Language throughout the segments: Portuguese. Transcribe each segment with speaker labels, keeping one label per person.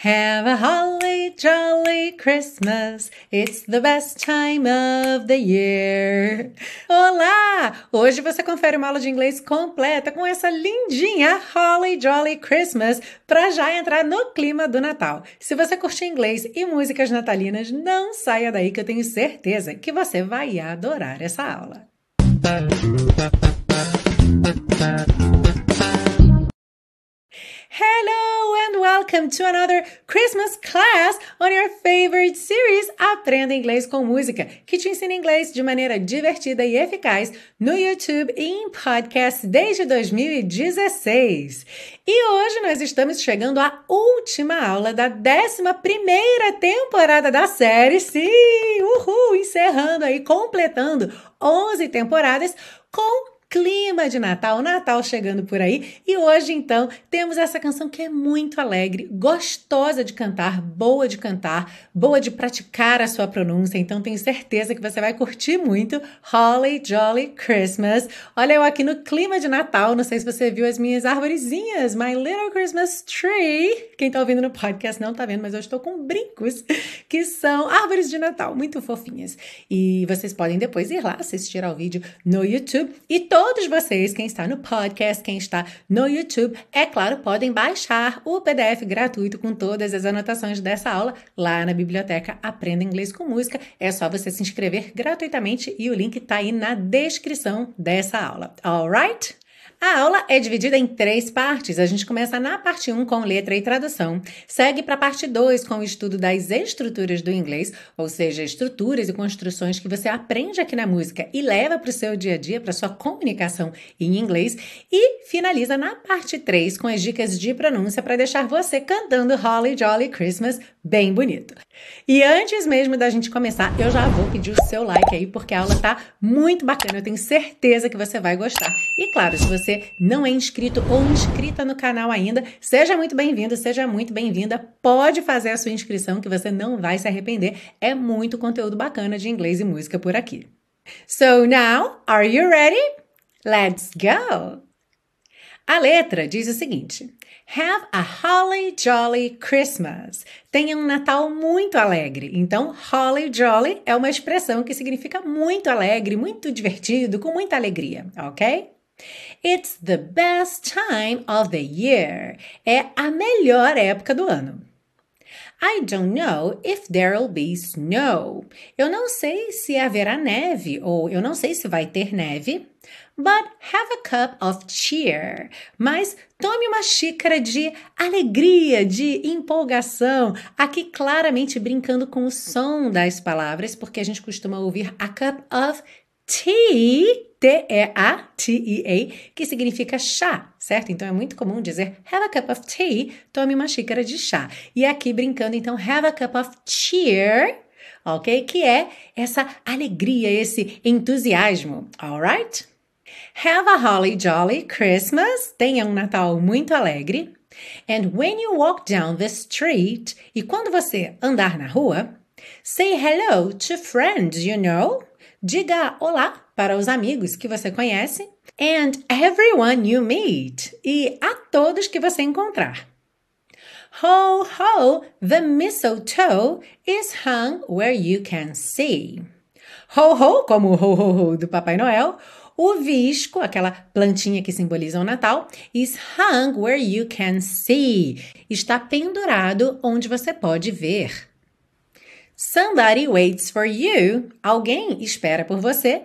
Speaker 1: Have a holly jolly Christmas. It's the best time of the year. Olá! Hoje você confere uma aula de inglês completa com essa lindinha Holly Jolly Christmas para já entrar no clima do Natal. Se você curte inglês e músicas natalinas, não saia daí que eu tenho certeza que você vai adorar essa aula. Hello and welcome to another Christmas class on your favorite series Aprenda Inglês com Música, que te ensina inglês de maneira divertida e eficaz no YouTube e em podcast desde 2016. E hoje nós estamos chegando à última aula da 11ª temporada da série. Sim, uhul, encerrando aí, completando 11 temporadas com clima de Natal, Natal chegando por aí. E hoje, então, temos essa canção que é muito alegre, gostosa de cantar, boa de cantar, boa de praticar a sua pronúncia. Então, tenho certeza que você vai curtir muito Holly Jolly Christmas. Olha eu aqui no clima de Natal, não sei se você viu as minhas arvorezinhas, My Little Christmas Tree. Quem tá ouvindo no podcast não tá vendo, mas eu estou com brincos, que são árvores de Natal, muito fofinhas. E vocês podem depois ir lá assistir ao vídeo no YouTube. E tô todos vocês, quem está no podcast, quem está no YouTube, é claro, podem baixar o PDF gratuito com todas as anotações dessa aula lá na biblioteca Aprenda Inglês com Música. É só você se inscrever gratuitamente e o link está aí na descrição dessa aula. Alright? A aula é dividida em três partes. A gente começa na parte 1 um, com letra e tradução, segue para a parte 2 com o estudo das estruturas do inglês, ou seja, estruturas e construções que você aprende aqui na música e leva para o seu dia a dia, para sua comunicação em inglês, e finaliza na parte 3 com as dicas de pronúncia para deixar você cantando Holly Jolly Christmas bem bonito. E antes mesmo da gente começar, eu já vou pedir o seu like aí, porque a aula tá muito bacana, eu tenho certeza que você vai gostar. E claro, se você não é inscrito ou inscrita no canal ainda, seja muito bem-vindo, seja muito bem-vinda, pode fazer a sua inscrição que você não vai se arrepender, é muito conteúdo bacana de inglês e música por aqui. So now, are you ready? Let's go! A letra diz o seguinte: Have a holly jolly Christmas. Tenha um Natal muito alegre. Então, holly jolly é uma expressão que significa muito alegre, muito divertido, com muita alegria, ok? It's the best time of the year. É a melhor época do ano. I don't know if there'll be snow. Eu não sei se haverá neve ou eu não sei se vai ter neve but have a cup of cheer. Mas tome uma xícara de alegria, de empolgação. Aqui claramente brincando com o som das palavras, porque a gente costuma ouvir a cup of tea T-E-A-T-E-A, que significa chá, certo? Então é muito comum dizer have a cup of tea, tome uma xícara de chá. E aqui brincando, então, have a cup of cheer, ok? Que é essa alegria, esse entusiasmo, alright? Have a holly jolly Christmas. Tenha um Natal muito alegre. And when you walk down the street, e quando você andar na rua, say hello to friends you know. Diga olá para os amigos que você conhece. And everyone you meet. E a todos que você encontrar. Ho, ho, the mistletoe is hung where you can see. Ho, ho, como o ho, ho, ho do Papai Noel. O visco, aquela plantinha que simboliza o Natal, is hung where you can see. Está pendurado onde você pode ver. Somebody waits for you. Alguém espera por você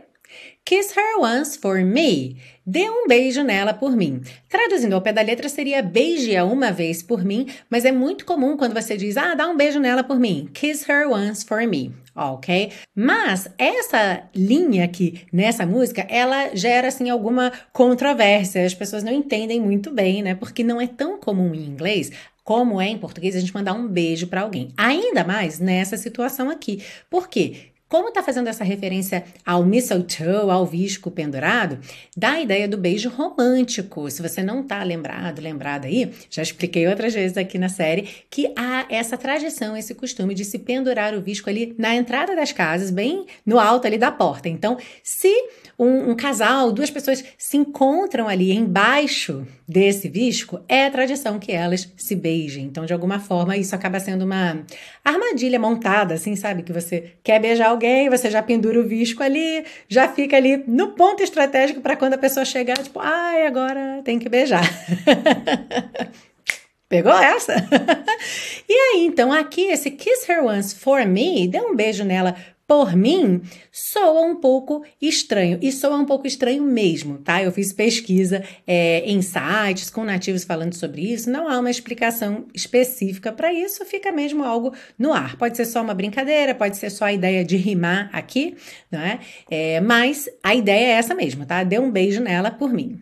Speaker 1: Kiss her once for me. Dê um beijo nela por mim. Traduzindo ao pé da letra seria beije-a uma vez por mim, mas é muito comum quando você diz, ah, dá um beijo nela por mim. Kiss her once for me. Ok? Mas essa linha aqui nessa música, ela gera assim alguma controvérsia. As pessoas não entendem muito bem, né? Porque não é tão comum em inglês como é em português a gente mandar um beijo para alguém. Ainda mais nessa situação aqui. Por quê? Como está fazendo essa referência ao mistletoe, ao visco pendurado, dá a ideia do beijo romântico. Se você não está lembrado, lembrada aí, já expliquei outras vezes aqui na série que há essa tradição, esse costume de se pendurar o visco ali na entrada das casas, bem no alto ali da porta. Então, se um, um casal, duas pessoas se encontram ali embaixo desse visco, é tradição que elas se beijem. Então, de alguma forma, isso acaba sendo uma armadilha montada, assim, sabe? Que você quer beijar alguém alguém, você já pendura o visco ali, já fica ali no ponto estratégico para quando a pessoa chegar, tipo, ai, agora tem que beijar. Pegou essa? e aí, então, aqui, esse kiss her once for me, dê um beijo nela por mim, soa um pouco estranho. E soa um pouco estranho mesmo, tá? Eu fiz pesquisa é, em sites com nativos falando sobre isso. Não há uma explicação específica para isso, fica mesmo algo no ar. Pode ser só uma brincadeira, pode ser só a ideia de rimar aqui, não é, é mas a ideia é essa mesmo, tá? Dê um beijo nela por mim.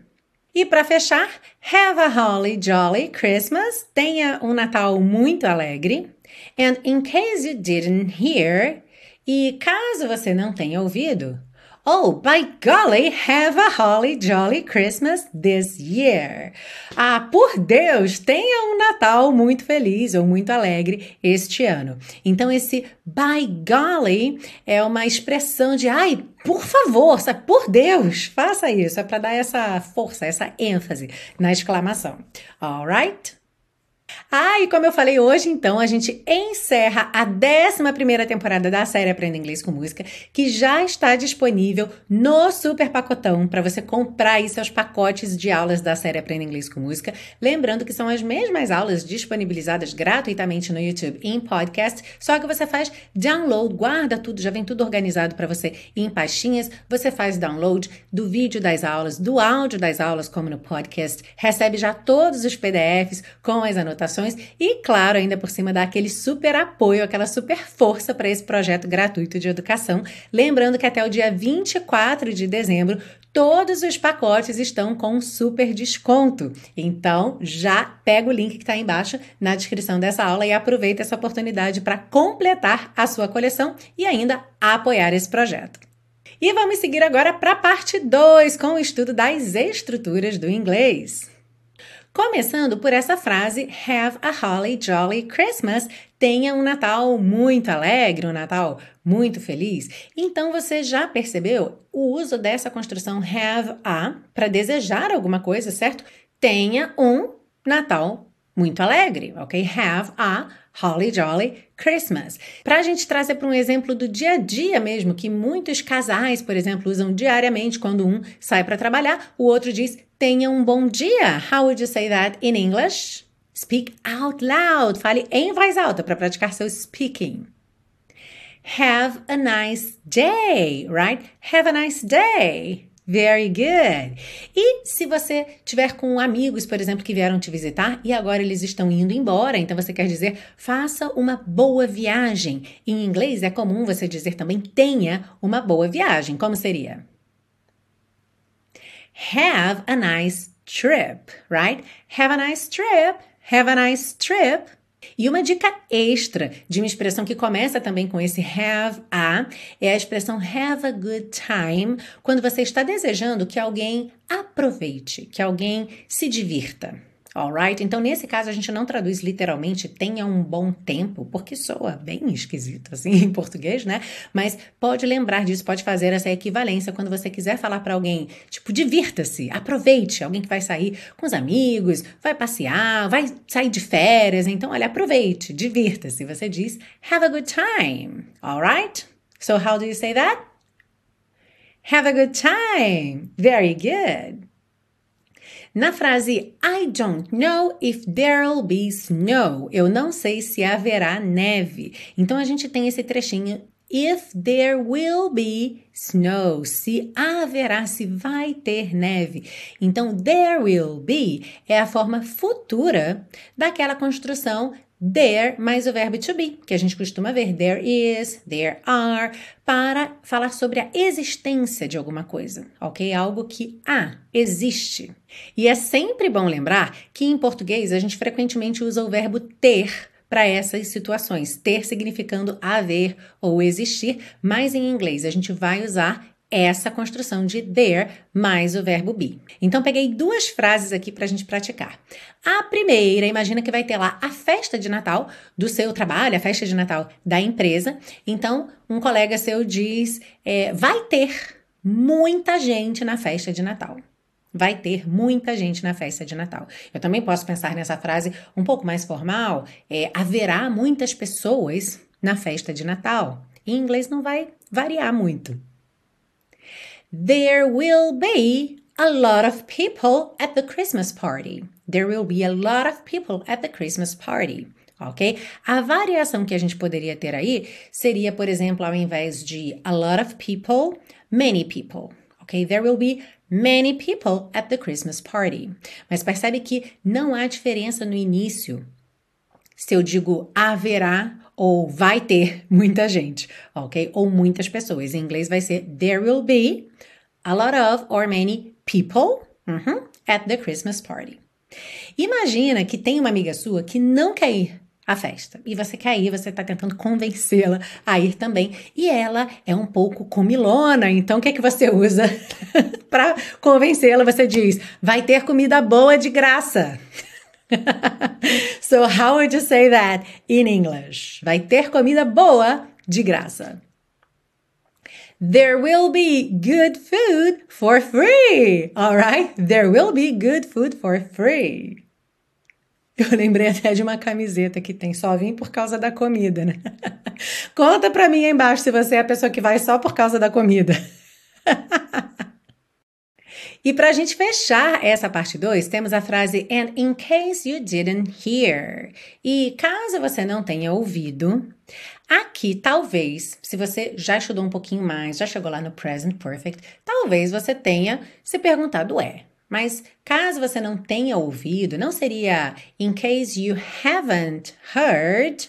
Speaker 1: E para fechar, have a holly jolly Christmas. Tenha um Natal muito alegre. And in case you didn't hear, e caso você não tenha ouvido, Oh, by golly, have a holly jolly Christmas this year. Ah, por Deus, tenha um Natal muito feliz ou muito alegre este ano. Então, esse by golly é uma expressão de ai, por favor, por Deus, faça isso. É para dar essa força, essa ênfase na exclamação. Alright? Ah, e como eu falei hoje, então, a gente encerra a 11 temporada da série Aprenda Inglês com Música, que já está disponível no Super Pacotão, para você comprar aí seus pacotes de aulas da série Aprenda Inglês com Música. Lembrando que são as mesmas aulas disponibilizadas gratuitamente no YouTube e em podcast, só que você faz download, guarda tudo, já vem tudo organizado para você em pastinhas, você faz download do vídeo das aulas, do áudio das aulas, como no podcast, recebe já todos os PDFs com as anotações informações e, claro, ainda por cima dar aquele super apoio, aquela super força para esse projeto gratuito de educação. Lembrando que até o dia 24 de dezembro, todos os pacotes estão com super desconto. Então, já pega o link que está embaixo na descrição dessa aula e aproveita essa oportunidade para completar a sua coleção e ainda apoiar esse projeto. E vamos seguir agora para a parte 2 com o estudo das estruturas do inglês. Começando por essa frase: Have a holly jolly Christmas. Tenha um Natal muito alegre, um Natal muito feliz. Então você já percebeu o uso dessa construção have a para desejar alguma coisa, certo? Tenha um Natal muito alegre, ok? Have a Holly Jolly Christmas. Para a gente trazer para um exemplo do dia a dia mesmo, que muitos casais, por exemplo, usam diariamente quando um sai para trabalhar, o outro diz tenha um bom dia. How would you say that in English? Speak out loud. Fale em voz alta para praticar seu speaking. Have a nice day, right? Have a nice day. Very good. E se você tiver com amigos, por exemplo, que vieram te visitar e agora eles estão indo embora, então você quer dizer faça uma boa viagem. Em inglês é comum você dizer também tenha uma boa viagem. Como seria? Have a nice trip, right? Have a nice trip. Have a nice trip. E uma dica extra de uma expressão que começa também com esse have a é a expressão have a good time, quando você está desejando que alguém aproveite, que alguém se divirta. Alright? Então, nesse caso, a gente não traduz literalmente tenha um bom tempo, porque soa bem esquisito assim em português, né? Mas pode lembrar disso, pode fazer essa equivalência quando você quiser falar para alguém, tipo, divirta-se, aproveite. Alguém que vai sair com os amigos, vai passear, vai sair de férias. Então, olha, aproveite, divirta-se. Você diz have a good time. Alright? So, how do you say that? Have a good time. Very good. Na frase I don't know if there'll be snow, eu não sei se haverá neve. Então a gente tem esse trechinho If there will be snow, se haverá, se vai ter neve. Então, there will be é a forma futura daquela construção there mais o verbo to be, que a gente costuma ver there is, there are, para falar sobre a existência de alguma coisa, ok? Algo que há, existe. E é sempre bom lembrar que em português a gente frequentemente usa o verbo ter para essas situações, ter significando haver ou existir, mas em inglês a gente vai usar essa construção de there mais o verbo be. Então peguei duas frases aqui para a gente praticar. A primeira, imagina que vai ter lá a festa de Natal do seu trabalho, a festa de Natal da empresa. Então um colega seu diz, é, vai ter muita gente na festa de Natal. Vai ter muita gente na festa de Natal. Eu também posso pensar nessa frase um pouco mais formal: é, haverá muitas pessoas na festa de Natal. Em inglês não vai variar muito. There will be a lot of people at the Christmas party. There will be a lot of people at the Christmas party. Ok? A variação que a gente poderia ter aí seria, por exemplo, ao invés de a lot of people, many people. Ok? There will be many people at the Christmas party. Mas percebe que não há diferença no início. Se eu digo haverá ou vai ter muita gente, ok? Ou muitas pessoas. Em inglês vai ser there will be a lot of or many people uh uhum, -huh, at the Christmas party. Imagina que tem uma amiga sua que não quer ir à festa e você quer ir, você está tentando convencê-la a ir também e ela é um pouco comilona, então o que é que você usa para convencê-la? Você diz: vai ter comida boa de graça. so how would you say that in English? Vai ter comida boa de graça. There will be good food for free. All right? There will be good food for free. Eu lembrei até de uma camiseta que tem só vim por causa da comida, né? Conta pra mim aí embaixo se você é a pessoa que vai só por causa da comida. E para a gente fechar essa parte 2, temos a frase And in case you didn't hear. E caso você não tenha ouvido, Aqui, talvez, se você já estudou um pouquinho mais, já chegou lá no Present Perfect, talvez você tenha se perguntado, é. Mas caso você não tenha ouvido, não seria in case you haven't heard,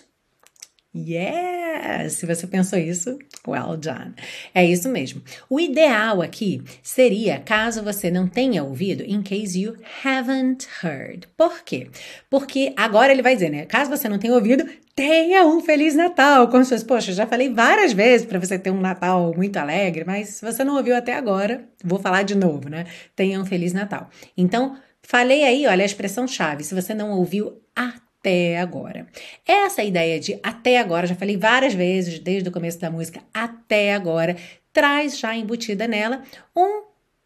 Speaker 1: Yeah! Se você pensou isso, well done. É isso mesmo. O ideal aqui seria, caso você não tenha ouvido, in case you haven't heard. Por quê? Porque agora ele vai dizer, né? Caso você não tenha ouvido, tenha um Feliz Natal com suas. Poxa, eu já falei várias vezes para você ter um Natal muito alegre, mas se você não ouviu até agora, vou falar de novo, né? Tenha um Feliz Natal. Então, falei aí, olha a expressão chave. Se você não ouviu até até agora. Essa ideia de até agora, já falei várias vezes desde o começo da música, até agora, traz já embutida nela um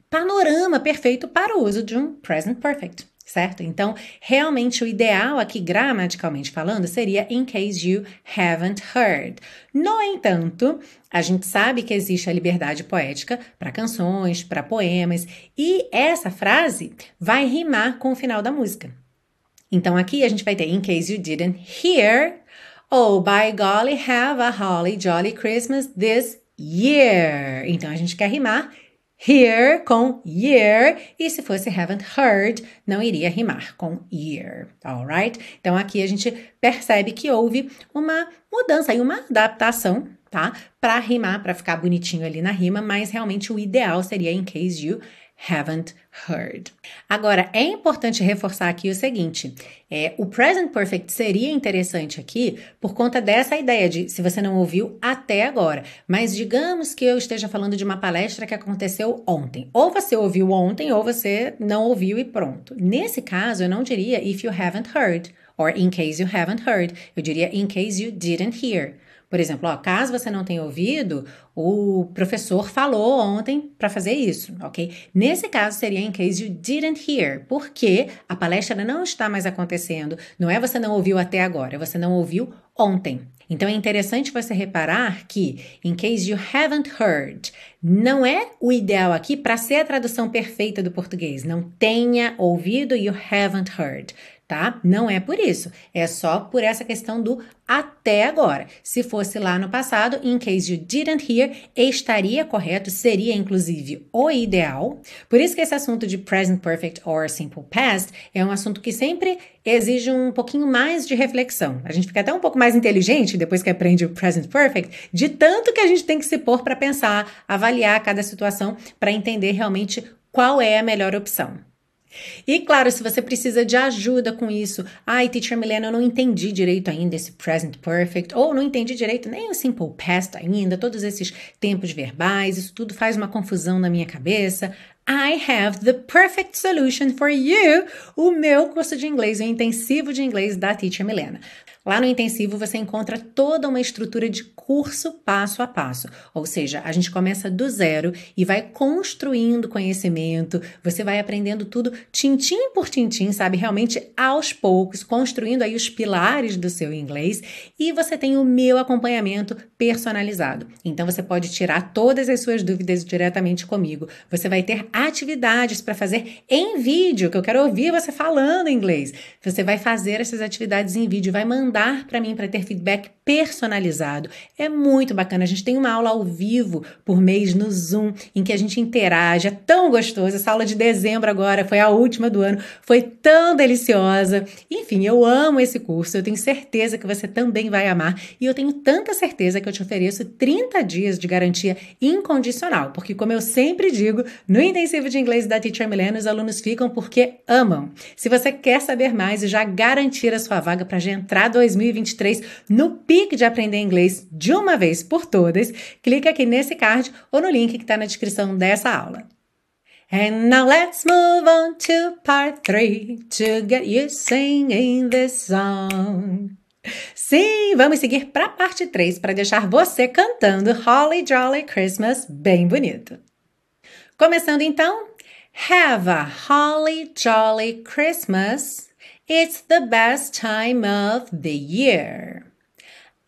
Speaker 1: panorama perfeito para o uso de um present perfect certo? Então, realmente o ideal aqui, gramaticalmente falando, seria in case you haven't heard. No entanto, a gente sabe que existe a liberdade poética para canções, para poemas, e essa frase vai rimar com o final da música. Então aqui a gente vai ter in case you didn't hear oh by golly have a holly jolly Christmas this year. Então a gente quer rimar here com year e se fosse haven't heard não iria rimar com year, alright? Então aqui a gente percebe que houve uma mudança e uma adaptação tá? Para rimar, para ficar bonitinho ali na rima, mas realmente o ideal seria in case you haven't heard. Agora, é importante reforçar aqui o seguinte: é, o present perfect seria interessante aqui por conta dessa ideia de se você não ouviu até agora. Mas digamos que eu esteja falando de uma palestra que aconteceu ontem. Ou você ouviu ontem, ou você não ouviu e pronto. Nesse caso, eu não diria if you haven't heard. Or in case you haven't heard. Eu diria in case you didn't hear por exemplo, ó, caso você não tenha ouvido, o professor falou ontem para fazer isso, ok? Nesse caso seria em case you didn't hear, porque a palestra não está mais acontecendo. Não é você não ouviu até agora, é você não ouviu ontem. Então é interessante você reparar que in case you haven't heard não é o ideal aqui para ser a tradução perfeita do português. Não tenha ouvido, you haven't heard tá? Não é por isso, é só por essa questão do até agora. Se fosse lá no passado, in case you didn't hear, estaria correto, seria inclusive o ideal. Por isso que esse assunto de present perfect or simple past é um assunto que sempre exige um pouquinho mais de reflexão. A gente fica até um pouco mais inteligente depois que aprende o present perfect, de tanto que a gente tem que se pôr para pensar, avaliar cada situação para entender realmente qual é a melhor opção. E claro, se você precisa de ajuda com isso, ai, teacher Milena, eu não entendi direito ainda esse present perfect, ou não entendi direito nem o simple past ainda, todos esses tempos verbais, isso tudo faz uma confusão na minha cabeça. I have the perfect solution for you, o meu curso de inglês, o intensivo de inglês da Teacher Milena. Lá no intensivo você encontra toda uma estrutura de curso passo a passo, ou seja, a gente começa do zero e vai construindo conhecimento, você vai aprendendo tudo tintim por tintim, sabe? Realmente aos poucos, construindo aí os pilares do seu inglês e você tem o meu acompanhamento personalizado. Então você pode tirar todas as suas dúvidas diretamente comigo. Você vai ter atividades para fazer em vídeo, que eu quero ouvir você falando inglês. Você vai fazer essas atividades em vídeo, vai mandar para mim para ter feedback personalizado. É muito bacana. A gente tem uma aula ao vivo por mês no Zoom, em que a gente interage. É tão gostoso. Essa aula de dezembro agora foi a última do ano. Foi tão deliciosa. Enfim, eu amo esse curso. Eu tenho certeza que você também vai amar. E eu tenho tanta certeza que eu te ofereço 30 dias de garantia incondicional. Porque, como eu sempre digo, no Intensivo intensivo de inglês da Teacher Milena, os alunos ficam porque amam. Se você quer saber mais e já garantir a sua vaga para já entrar 2023 no pique de aprender inglês de uma vez por todas, clique aqui nesse card ou no link que está na descrição dessa aula. And now let's move on to part 3 to get you singing this song. Sim, vamos seguir para a parte 3 para deixar você cantando Holly Jolly Christmas bem bonito. Começando então. Have a holly jolly Christmas. It's the best time of the year.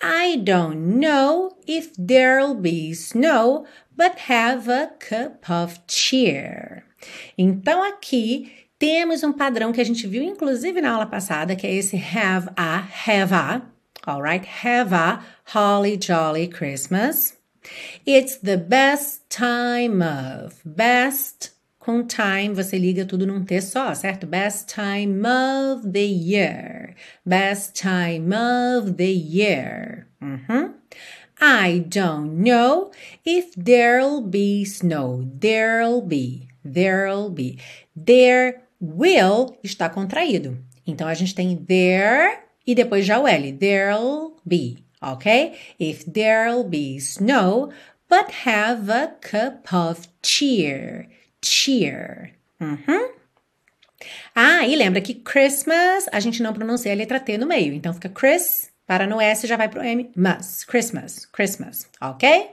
Speaker 1: I don't know if there'll be snow, but have a cup of cheer. Então aqui temos um padrão que a gente viu inclusive na aula passada, que é esse have a, have a, alright? Have a holly jolly Christmas. It's the best time of. Best com time, você liga tudo num T só, certo? Best time of the year. Best time of the year. Uhum. I don't know if there'll be snow. There'll be. There'll be. There will está contraído. Então a gente tem there e depois já o L. There'll be okay? If there'll be snow, but have a cup of cheer. Cheer. Uhum. Ah, e lembra que Christmas a gente não pronuncia a letra T no meio, então fica Chris, para no S já vai pro M, mas Christmas, Christmas, ok?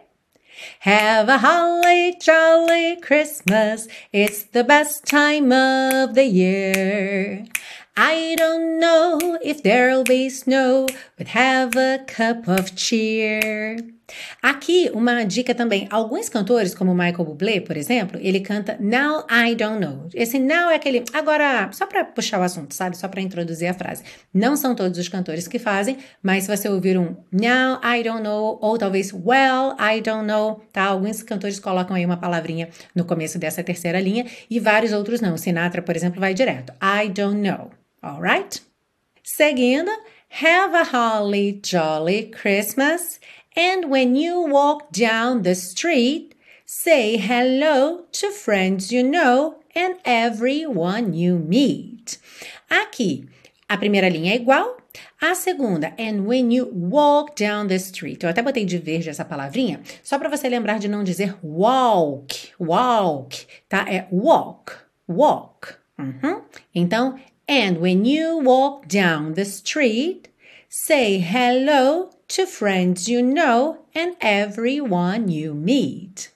Speaker 1: Have a holly jolly Christmas, it's the best time of the year. I don't know if there'll be snow, but have a cup of cheer. Aqui uma dica também. Alguns cantores, como Michael Bublé, por exemplo, ele canta Now I Don't Know. Esse now é aquele agora, só para puxar o assunto, sabe? Só para introduzir a frase. Não são todos os cantores que fazem, mas se você ouvir um Now I Don't Know ou talvez Well I Don't Know, tá? Alguns cantores colocam aí uma palavrinha no começo dessa terceira linha e vários outros não. Sinatra, por exemplo, vai direto. I don't know alright? Seguindo, have a holly jolly Christmas and when you walk down the street, say hello to friends you know and everyone you meet. Aqui, a primeira linha é igual, a segunda, and when you walk down the street. Eu até botei de verde essa palavrinha, só para você lembrar de não dizer walk, walk, tá? É walk, walk. Uhum. Então, And when you walk down the street, say hello to friends you know and everyone you meet.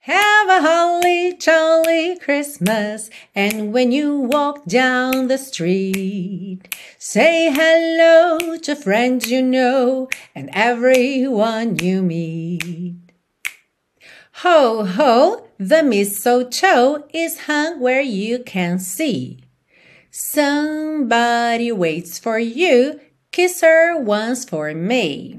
Speaker 1: Have a holly jolly Christmas, and when you walk down the street, say hello to friends you know and everyone you meet. Ho ho, the mistletoe is hung where you can see. Somebody waits for you, kiss her once for me.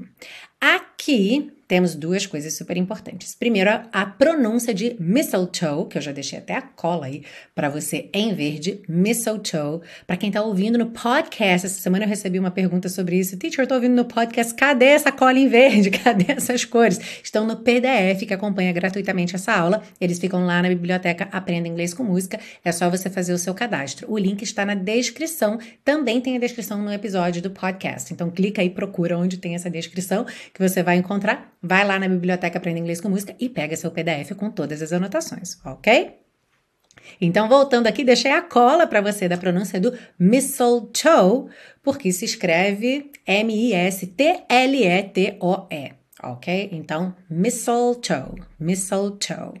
Speaker 1: Aqui temos duas coisas super importantes. Primeiro, a pronúncia de mistletoe, que eu já deixei até a cola aí para você em verde, mistletoe. Para quem está ouvindo no podcast, essa semana eu recebi uma pergunta sobre isso. Teacher, eu tô ouvindo no podcast, cadê essa cola em verde? Cadê essas cores? Estão no PDF que acompanha gratuitamente essa aula. Eles ficam lá na biblioteca Aprenda Inglês com Música. É só você fazer o seu cadastro. O link está na descrição. Também tem a descrição no episódio do podcast. Então clica aí, procura onde tem essa descrição que você vai encontrar vai lá na biblioteca Aprenda Inglês com Música e pega seu PDF com todas as anotações, ok? Então, voltando aqui, deixei a cola para você da pronúncia do mistletoe, porque se escreve M-I-S-T-L-E-T-O-E, ok? Então, mistletoe, mistletoe.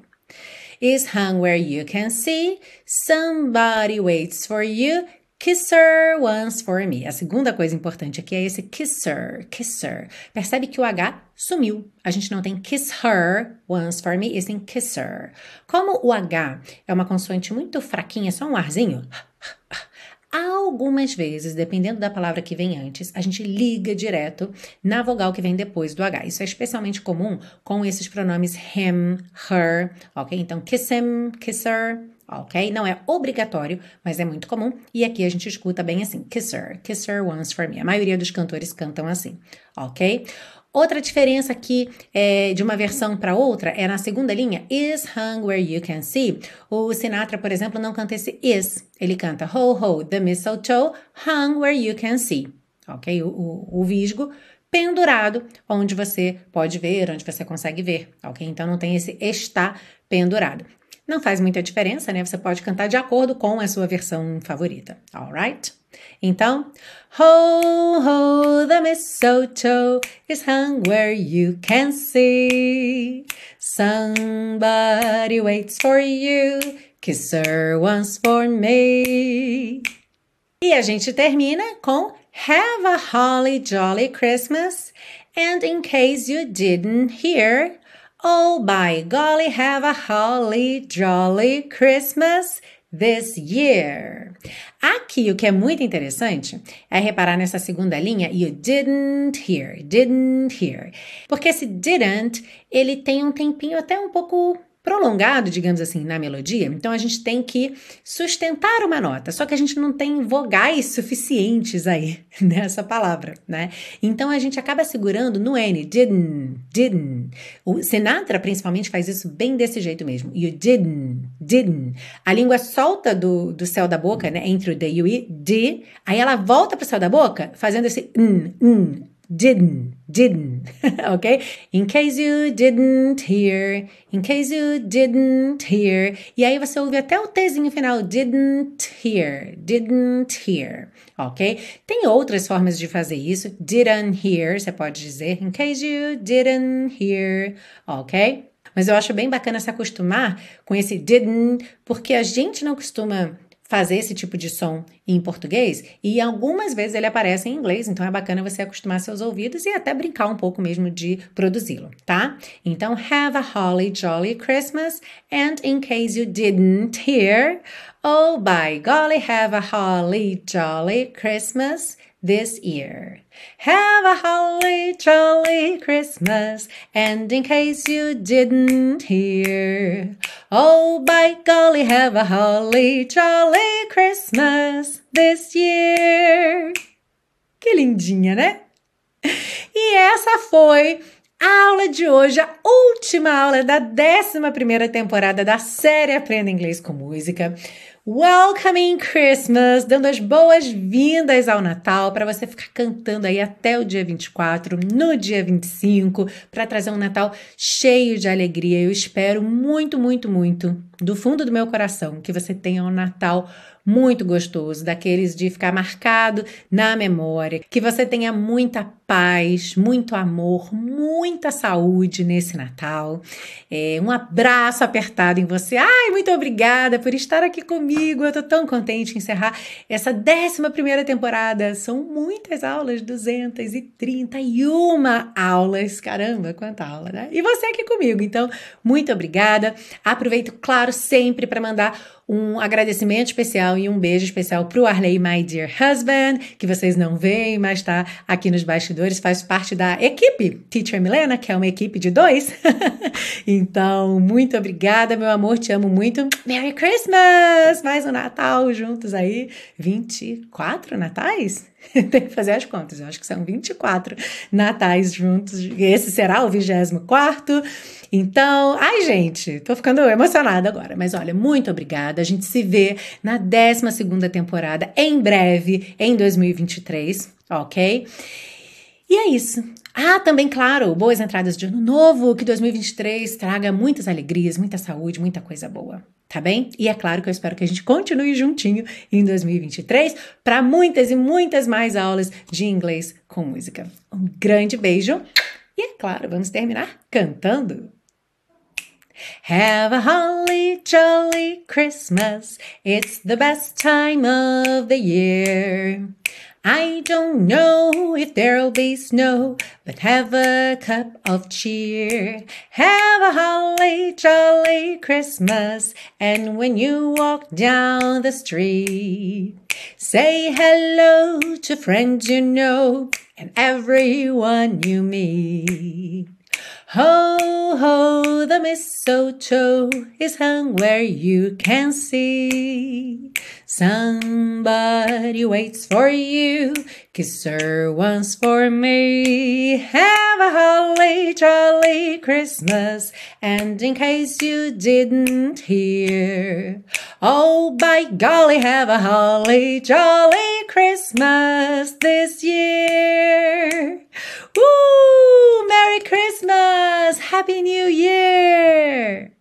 Speaker 1: Is hung where you can see, somebody waits for you, Kisser once for me. A segunda coisa importante aqui é esse kisser, kisser. Percebe que o H sumiu. A gente não tem kiss her once for me, e sim kisser. Como o H é uma consoante muito fraquinha, só um arzinho, Algumas vezes, dependendo da palavra que vem antes, a gente liga direto na vogal que vem depois do H. Isso é especialmente comum com esses pronomes him, her, ok? Então, kiss him, kiss her, ok? Não é obrigatório, mas é muito comum. E aqui a gente escuta bem assim: kiss her, kiss her once for me. A maioria dos cantores cantam assim, ok? Outra diferença aqui é, de uma versão para outra é na segunda linha, is hung where you can see. O Sinatra, por exemplo, não canta esse is. Ele canta ho ho, the mistletoe hung where you can see. Ok? O, o, o visgo pendurado, onde você pode ver, onde você consegue ver. Ok? Então não tem esse está pendurado. Não faz muita diferença, né? Você pode cantar de acordo com a sua versão favorita, alright? Então, ho, ho, the mistletoe is hung where you can see. Somebody waits for you, kiss her once for me. E a gente termina com Have a holly jolly Christmas. And in case you didn't hear, Oh, by golly, have a holly jolly Christmas this year. Aqui o que é muito interessante é reparar nessa segunda linha you didn't hear, didn't hear. Porque esse didn't, ele tem um tempinho até um pouco prolongado, digamos assim, na melodia, então a gente tem que sustentar uma nota, só que a gente não tem vogais suficientes aí nessa palavra, né? Então a gente acaba segurando no N, didn't, didn't. O Sinatra principalmente faz isso bem desse jeito mesmo. You didn't, didn't. A língua solta do, do céu da boca, né? Entre o D e o I, D, aí ela volta pro céu da boca fazendo esse n, n, didn't, didn't, ok? In case you didn't hear, in case you didn't hear. E aí você ouve até o Tzinho final, didn't hear, didn't hear, ok? Tem outras formas de fazer isso, didn't hear, você pode dizer, in case you didn't hear, ok? Mas eu acho bem bacana se acostumar com esse didn't, porque a gente não costuma fazer esse tipo de som em português e algumas vezes ele aparece em inglês, então é bacana você acostumar seus ouvidos e até brincar um pouco mesmo de produzi-lo, tá? Então, have a holly jolly Christmas and in case you didn't hear, oh by golly, have a holly jolly Christmas this year. Have a holly jolly Christmas, and in case you didn't hear, oh by golly, have a holly jolly Christmas this year. Que lindinha, né? E essa foi a aula de hoje, a última aula da 11 primeira temporada da série Aprenda Inglês com Música. Welcoming Christmas, dando as boas-vindas ao Natal para você ficar cantando aí até o dia 24, no dia 25, para trazer um Natal cheio de alegria. Eu espero muito, muito, muito do fundo do meu coração, que você tenha um Natal muito gostoso, daqueles de ficar marcado na memória, que você tenha muita paz, muito amor, muita saúde nesse Natal. É, um abraço apertado em você. Ai, muito obrigada por estar aqui comigo. Eu tô tão contente de encerrar essa 11 primeira temporada. São muitas aulas, 231 aulas. Caramba, quanta aula, né? E você aqui comigo. Então, muito obrigada. Aproveito, claro, sempre para mandar um agradecimento especial e um beijo especial para o Arley, my dear husband, que vocês não veem, mas está aqui nos bastidores, faz parte da equipe Teacher Milena, que é uma equipe de dois. então, muito obrigada, meu amor, te amo muito. Merry Christmas! Mais um Natal juntos aí. 24 Natais? Tem que fazer as contas, eu acho que são 24 natais juntos, esse será o 24. Então, ai gente, tô ficando emocionada agora, mas olha, muito obrigada. A gente se vê na 12ª temporada em breve, em 2023, OK? E é isso. Ah, também, claro, boas entradas de ano novo, que 2023 traga muitas alegrias, muita saúde, muita coisa boa, tá bem? E é claro que eu espero que a gente continue juntinho em 2023 para muitas e muitas mais aulas de inglês com música. Um grande beijo e, é claro, vamos terminar cantando. Have a holly jolly Christmas. It's the best time of the year. I don't know if there'll be snow, but have a cup of cheer. Have a holly jolly Christmas, and when you walk down the street, say hello to friends you know and everyone you meet. Ho, ho, the mistletoe is hung where you can see. Somebody waits for you, Kiss her once for me. Have a holly jolly Christmas, and in case you didn't hear, oh by golly, have a holly jolly Christmas this year. Woo! Merry Christmas! Happy New Year!